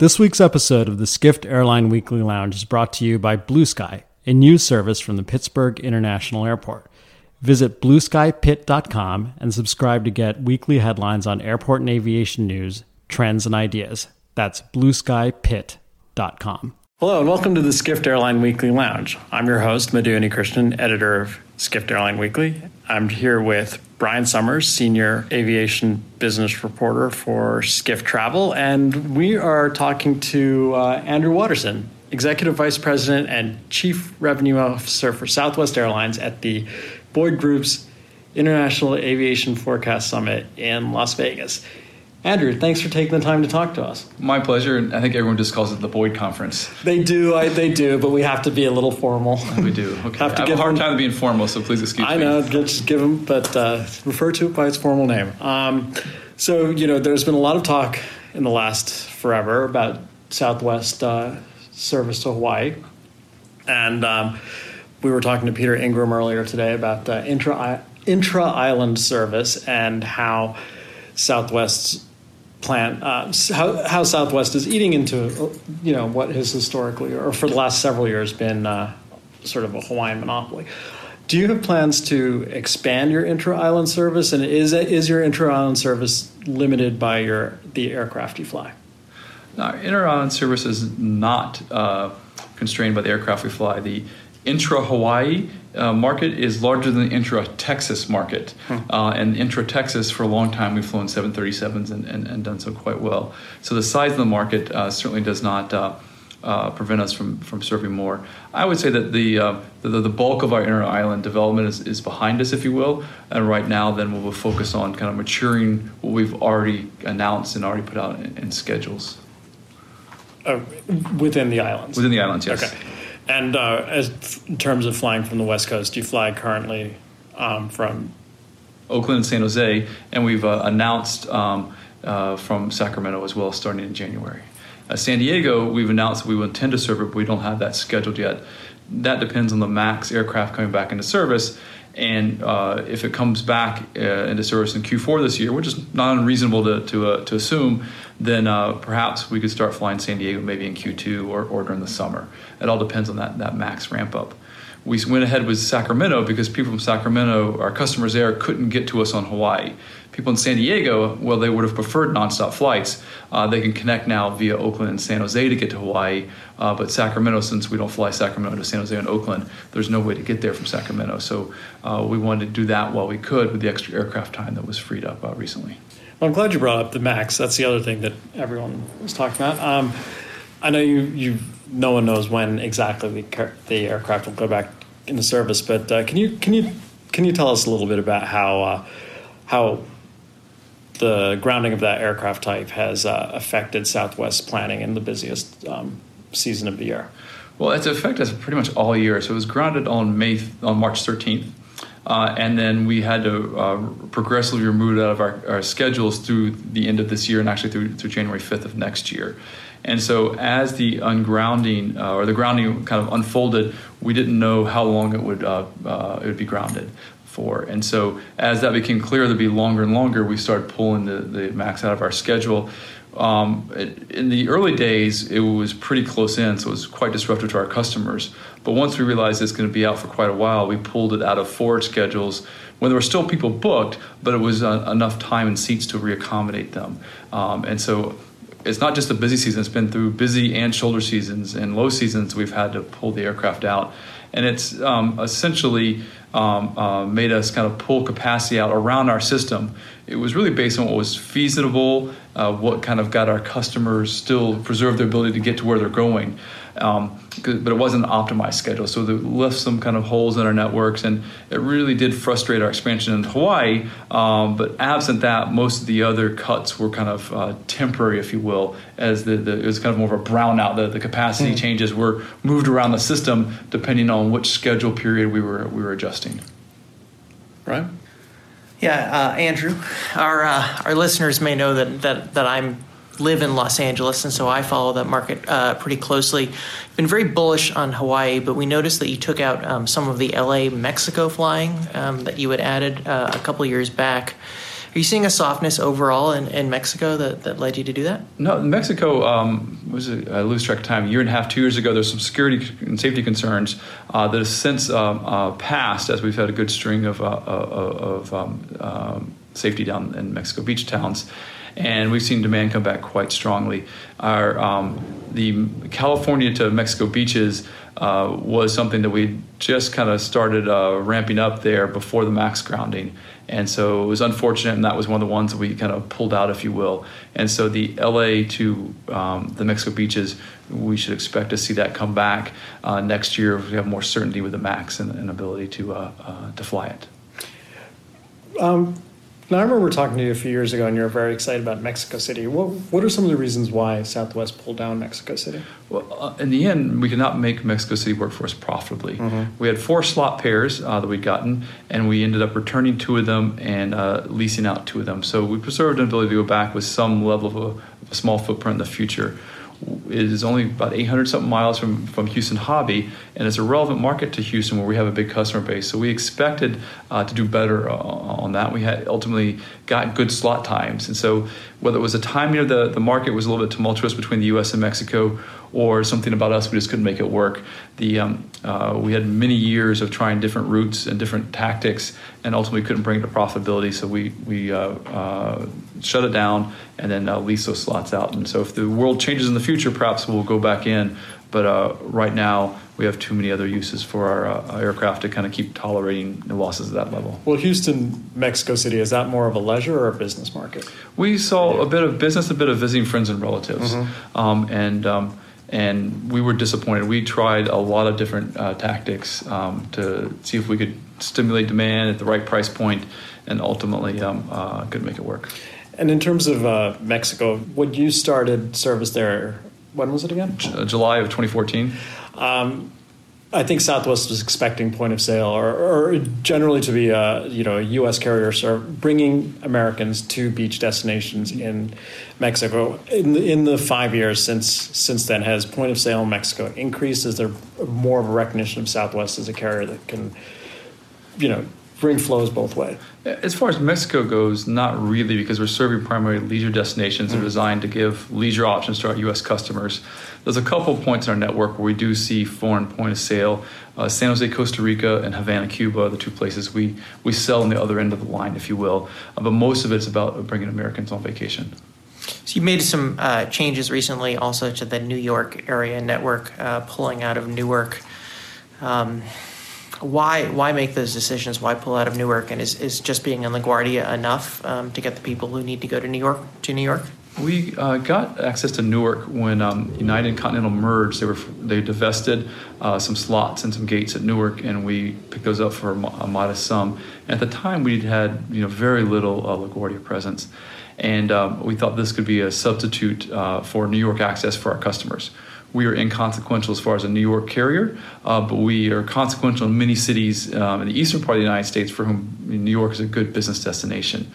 This week's episode of the Skift Airline Weekly Lounge is brought to you by Blue Sky, a news service from the Pittsburgh International Airport. Visit blueskypit.com and subscribe to get weekly headlines on airport and aviation news, trends, and ideas. That's blueskypit.com. Hello, and welcome to the Skift Airline Weekly Lounge. I'm your host, Madhu Krishnan, editor of Skift Airline Weekly. I'm here with Brian Summers, Senior Aviation Business Reporter for Skift Travel, and we are talking to uh, Andrew Watterson, Executive Vice President and Chief Revenue Officer for Southwest Airlines at the Boyd Group's International Aviation Forecast Summit in Las Vegas. Andrew, thanks for taking the time to talk to us. My pleasure, and I think everyone just calls it the Boyd Conference. They do, I, they do, but we have to be a little formal. We do. Okay. have to I have a hard them, time being formal, so please excuse I me. I know, just give them, but uh, refer to it by its formal name. Um, so, you know, there's been a lot of talk in the last forever about Southwest uh, service to Hawaii, and um, we were talking to Peter Ingram earlier today about the intra island service and how Southwest's plan uh, how, how Southwest is eating into you know what has historically or for the last several years been uh, sort of a Hawaiian monopoly. Do you have plans to expand your intra-island service, and is is your intra-island service limited by your the aircraft you fly? Our inter-island service is not uh, constrained by the aircraft we fly. The intra-Hawaii uh, market is larger than the intra-Texas market. Hmm. Uh, and intra-Texas, for a long time, we've flown 737s and, and, and, done so quite well. So the size of the market uh, certainly does not uh, uh, prevent us from, from serving more. I would say that the, uh, the, the, bulk of our inter-island development is, is behind us, if you will. And right now, then we'll focus on kind of maturing what we've already announced and already put out in, in schedules. within the islands? Within the islands, yes. Okay. And uh, as in terms of flying from the West Coast, you fly currently um, from Oakland and San Jose, and we've uh, announced um, uh, from Sacramento as well, starting in January. Uh, San Diego, we've announced that we will intend to serve it, but we don't have that scheduled yet. That depends on the MAX aircraft coming back into service. And uh, if it comes back uh, into service in Q4 this year, which is not unreasonable to, to, uh, to assume, then uh, perhaps we could start flying San Diego maybe in Q2 or, or during the summer. It all depends on that, that max ramp up. We went ahead with Sacramento because people from Sacramento, our customers there, couldn't get to us on Hawaii. People in San Diego, well, they would have preferred nonstop flights. Uh, they can connect now via Oakland and San Jose to get to Hawaii. Uh, but Sacramento, since we don't fly Sacramento to San Jose and Oakland, there's no way to get there from Sacramento. So uh, we wanted to do that while we could with the extra aircraft time that was freed up uh, recently. Well, I'm glad you brought up the Max. That's the other thing that everyone was talking about. Um, I know you, you. No one knows when exactly the, the aircraft will go back into service, but uh, can you can you can you tell us a little bit about how uh, how the grounding of that aircraft type has uh, affected Southwest planning in the busiest um, season of the year? Well, it's affected us pretty much all year. So it was grounded on May on March 13th. Uh, and then we had to uh, progressively remove it out of our, our, schedules through the end of this year and actually through, through January 5th of next year. And so, as the ungrounding uh, or the grounding kind of unfolded, we didn't know how long it would uh, uh, it would be grounded for. And so, as that became clear to be longer and longer, we started pulling the, the max out of our schedule. Um, in the early days, it was pretty close in, so it was quite disruptive to our customers. But once we realized it's going to be out for quite a while, we pulled it out of forward schedules when there were still people booked, but it was uh, enough time and seats to reaccommodate them. Um, and so it's not just a busy season, it's been through busy and shoulder seasons and low seasons we've had to pull the aircraft out. And it's um, essentially um, uh, made us kind of pull capacity out around our system. It was really based on what was feasible, uh, what kind of got our customers still preserve their ability to get to where they're going. Um, but it wasn't an optimized schedule, so it left some kind of holes in our networks, and it really did frustrate our expansion in Hawaii. Um, but absent that, most of the other cuts were kind of uh, temporary, if you will, as the, the, it was kind of more of a brownout. The, the capacity mm. changes were moved around the system depending on which schedule period we were we were adjusting. Right. Yeah, uh, Andrew, our uh, our listeners may know that that that I'm live in Los Angeles, and so I follow that market uh, pretty closely. Been very bullish on Hawaii, but we noticed that you took out um, some of the LA Mexico flying um, that you had added uh, a couple years back. Are you seeing a softness overall in, in Mexico that, that led you to do that? No, Mexico um, was a, I lose track of time. A year and a half, two years ago, there's some security and safety concerns uh, that have since um, uh, passed as we've had a good string of, uh, of um, um, safety down in Mexico beach towns and we've seen demand come back quite strongly. Our um, the California to Mexico beaches uh, was something that we just kind of started uh, ramping up there before the max grounding, and so it was unfortunate, and that was one of the ones that we kind of pulled out, if you will. And so the LA to um, the Mexico beaches, we should expect to see that come back uh, next year. If we have more certainty with the max and, and ability to uh, uh, to fly it. Um, now, I remember talking to you a few years ago, and you were very excited about Mexico City. What What are some of the reasons why Southwest pulled down Mexico City? Well, uh, in the end, we could not make Mexico City work for us profitably. Mm-hmm. We had four slot pairs uh, that we'd gotten, and we ended up returning two of them and uh, leasing out two of them. So we preserved an ability to go back with some level of a, of a small footprint in the future is only about 800 something miles from, from Houston Hobby, and it's a relevant market to Houston where we have a big customer base. So we expected uh, to do better uh, on that. We had ultimately got good slot times, and so whether it was the timing of the, the market was a little bit tumultuous between the U.S. and Mexico, or something about us we just couldn't make it work. The um, uh, we had many years of trying different routes and different tactics, and ultimately couldn't bring it to profitability. So we we uh, uh, shut it down and then uh, lease those slots out. And so if the world changes in the future, perhaps we'll go back in. But uh, right now, we have too many other uses for our uh, aircraft to kind of keep tolerating the losses at that level. Well, Houston, Mexico City, is that more of a leisure or a business market? We saw a bit of business, a bit of visiting friends and relatives, mm-hmm. um, and. Um, and we were disappointed. We tried a lot of different uh, tactics um, to see if we could stimulate demand at the right price point, and ultimately um, uh, couldn't make it work. And in terms of uh, Mexico, when you started service there, when was it again? J- July of 2014. Um, I think Southwest was expecting point of sale, or, or generally to be a you know a U.S. carrier, so bringing Americans to beach destinations in Mexico. In the, in the five years since since then, has point of sale in Mexico increased? Is there more of a recognition of Southwest as a carrier that can, you know, bring flows both ways? As far as Mexico goes, not really, because we're serving primarily leisure destinations that are mm. designed to give leisure options to our U.S. customers. There's a couple of points in our network where we do see foreign point of sale. Uh, San Jose, Costa Rica, and Havana, Cuba are the two places we, we sell on the other end of the line, if you will. Uh, but most of it's about bringing Americans on vacation. So you made some uh, changes recently also to the New York area network, uh, pulling out of Newark. Um, why why make those decisions? Why pull out of Newark? And is, is just being in LaGuardia enough um, to get the people who need to go to New York to New York? We uh, got access to Newark when um, United and Continental merged. They were they divested uh, some slots and some gates at Newark, and we picked those up for a, a modest sum. And at the time, we had you know very little uh, LaGuardia presence, and um, we thought this could be a substitute uh, for New York access for our customers we are inconsequential as far as a New York carrier, uh, but we are consequential in many cities um, in the eastern part of the United States for whom New York is a good business destination.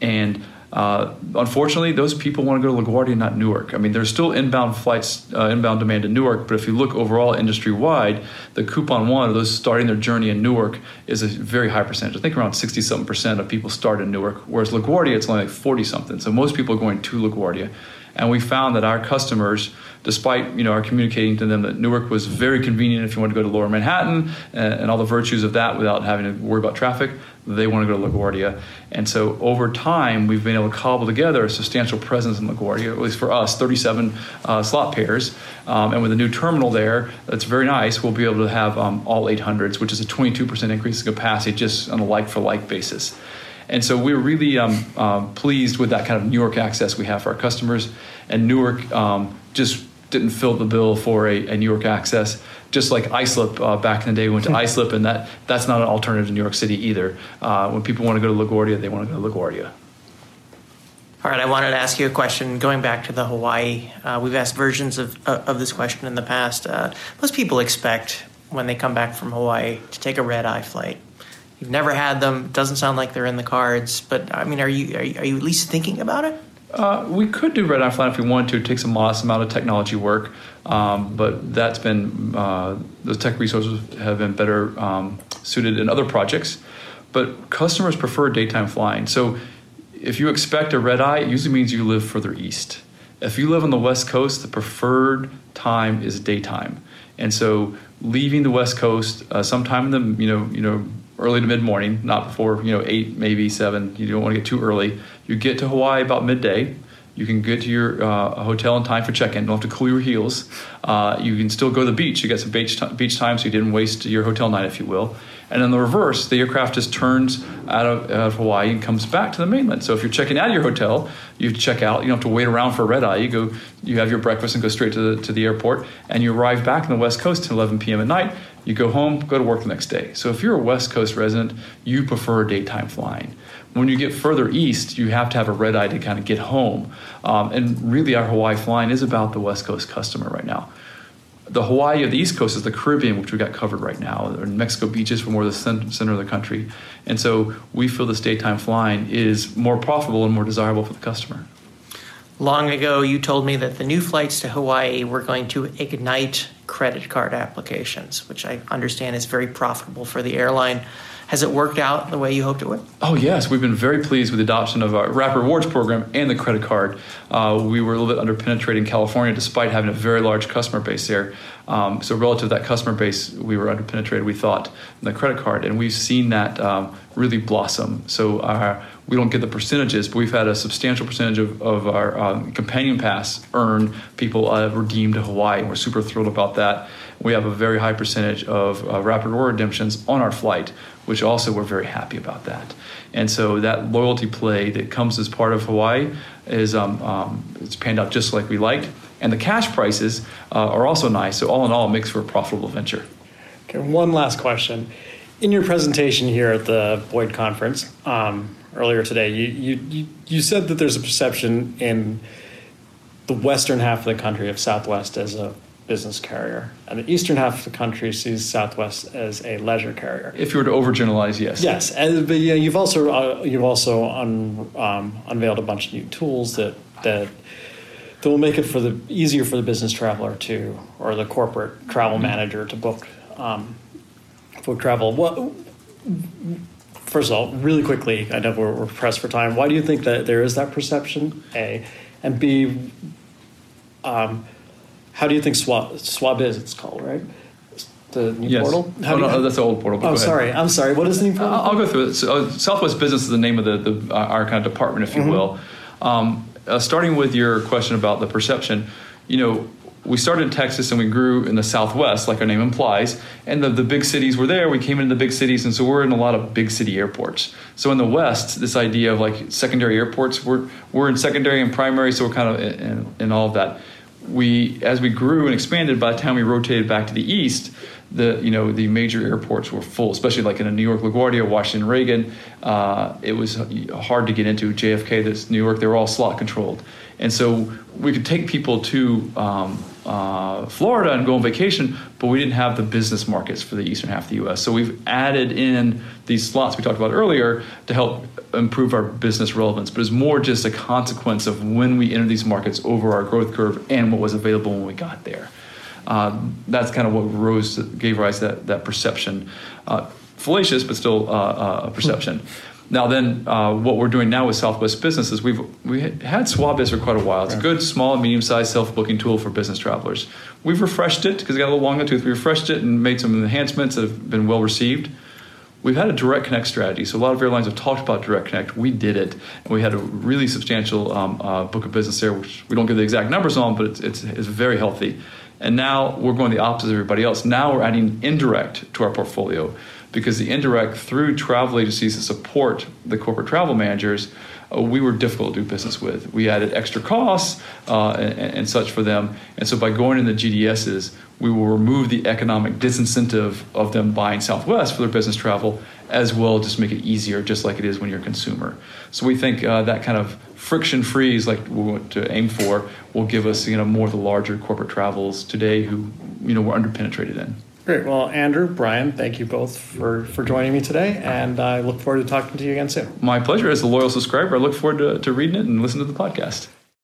And uh, unfortunately, those people want to go to LaGuardia, not Newark. I mean, there's still inbound flights, uh, inbound demand in Newark, but if you look overall industry wide, the coupon one of those starting their journey in Newark is a very high percentage. I think around 60 something percent of people start in Newark, whereas LaGuardia, it's only like 40 something. So most people are going to LaGuardia. And we found that our customers, despite you know our communicating to them that Newark was very convenient if you want to go to Lower Manhattan and, and all the virtues of that without having to worry about traffic, they want to go to LaGuardia. And so over time, we've been able to cobble together a substantial presence in LaGuardia, at least for us, 37 uh, slot pairs. Um, and with a new terminal there, that's very nice, we'll be able to have um, all 800s, which is a 22% increase in capacity just on a like for like basis. And so we're really um, uh, pleased with that kind of New York access we have for our customers. And Newark um, just didn't fill the bill for a, a New York access. Just like Islip uh, back in the day, we went to Islip, and that, that's not an alternative to New York City either. Uh, when people want to go to LaGuardia, they want to go to LaGuardia. All right, I wanted to ask you a question. Going back to the Hawaii, uh, we've asked versions of, of this question in the past. Uh, most people expect when they come back from Hawaii to take a red eye flight. You've never had them. Doesn't sound like they're in the cards. But I mean, are you are you, are you at least thinking about it? Uh, we could do red eye flight if we wanted to. It takes a modest amount of technology work, um, but that's been uh, tech resources have been better um, suited in other projects. But customers prefer daytime flying, so if you expect a red eye, it usually means you live further east. If you live on the West Coast, the preferred time is daytime. And so leaving the West Coast uh, sometime in the, you know, you know, early to mid morning, not before, you know, eight, maybe seven. You don't want to get too early. You get to Hawaii about midday. You can get to your uh, hotel in time for check-in. Don't have to cool your heels. Uh, you can still go to the beach. You get some beach, beach time, so you didn't waste your hotel night, if you will. And in the reverse, the aircraft just turns out of, out of, Hawaii and comes back to the mainland. So if you're checking out of your hotel, you check out. You don't have to wait around for a red eye. You go, you have your breakfast and go straight to the, to the airport, and you arrive back on the West Coast at 11 p.m. at night. You go home, go to work the next day. So if you're a West Coast resident, you prefer daytime flying. When you get further east, you have to have a red eye to kind of get home. Um, and really, our Hawaii flying is about the West Coast customer right now the Hawaii of the East Coast is the Caribbean, which we got covered right now, or Mexico beaches for more the center of the country. And so we feel this daytime flying is more profitable and more desirable for the customer. Long ago, you told me that the new flights to Hawaii were going to ignite credit card applications, which I understand is very profitable for the airline. Has it worked out the way you hoped it would? Oh, yes. We've been very pleased with the adoption of our Rapid Rewards program and the credit card. Uh, we were a little bit underpenetrated in California despite having a very large customer base there. Um, so, relative to that customer base, we were underpenetrated, we thought, in the credit card. And we've seen that um, really blossom. So, our, we don't get the percentages, but we've had a substantial percentage of, of our um, companion pass earned people uh, redeemed to Hawaii. We're super thrilled about that. We have a very high percentage of uh, rapid reward redemptions on our flight, which also we're very happy about that. And so that loyalty play that comes as part of Hawaii is um, um, it's panned out just like we liked. And the cash prices uh, are also nice. So all in all, it makes for a profitable venture. Okay, one last question. In your presentation here at the Boyd conference um, earlier today, you, you, you said that there's a perception in the western half of the country of Southwest as a business carrier, and the eastern half of the country sees Southwest as a leisure carrier. If you were to overgeneralize, yes. Yes, and, but you know, you've also uh, you've also un, um, unveiled a bunch of new tools that that that will make it for the easier for the business traveler to or the corporate travel mm-hmm. manager to book um, book travel. What first of all, really quickly, I know we're, we're, pressed for time. Why do you think that there is that perception? A and B. Um, how do you think Swab, Swab is? It's called right. The new yes. portal? How oh, no, you, that's the old portal. Oh, sorry. I'm sorry. What is the new portal? I'll, I'll go through it. So, uh, Southwest Business is the name of the, the uh, our kind of department, if you mm-hmm. will. Um, uh, starting with your question about the perception, you know, we started in Texas and we grew in the Southwest, like our name implies. And the, the big cities were there. We came into the big cities, and so we're in a lot of big city airports. So in the West, this idea of like secondary airports, we're, we're in secondary and primary, so we're kind of in, in all of that we as we grew and expanded by the time we rotated back to the east the you know the major airports were full especially like in new york laguardia washington reagan uh, it was hard to get into jfk this new york they were all slot controlled and so we could take people to um, uh, Florida and go on vacation, but we didn't have the business markets for the eastern half of the U.S. So we've added in these slots we talked about earlier to help improve our business relevance. But it's more just a consequence of when we entered these markets over our growth curve and what was available when we got there. Uh, that's kind of what rose gave rise to that, that perception. Uh, fallacious, but still uh, uh a perception. Now, then, uh, what we're doing now with Southwest Business is we've we had SWABIZ for quite a while. It's a good, small, and medium-sized self-booking tool for business travelers. We've refreshed it because it got a little long in the tooth. We refreshed it and made some enhancements that have been well received. We've had a direct connect strategy. So a lot of airlines have talked about direct connect. We did it, and we had a really substantial um, uh, book of business there, which we don't give the exact numbers on, but it's, it's, it's very healthy. And now we're going the opposite of everybody else. Now we're adding indirect to our portfolio because the indirect through travel agencies that support the corporate travel managers, we were difficult to do business with. We added extra costs uh, and, and, such for them. And so by going in the GDSs, we will remove the economic disincentive of them buying Southwest for their business travel, as well just make it easier, just like it is when you're a consumer. So we think uh, that kind of friction free is like we want to aim for will give us you know more of the larger corporate travels today who you know we're underpenetrated in. Great. Well, Andrew, Brian, thank you both for, for joining me today, and I look forward to talking to you again soon. My pleasure. As a loyal subscriber, I look forward to, to reading it and listening to the podcast.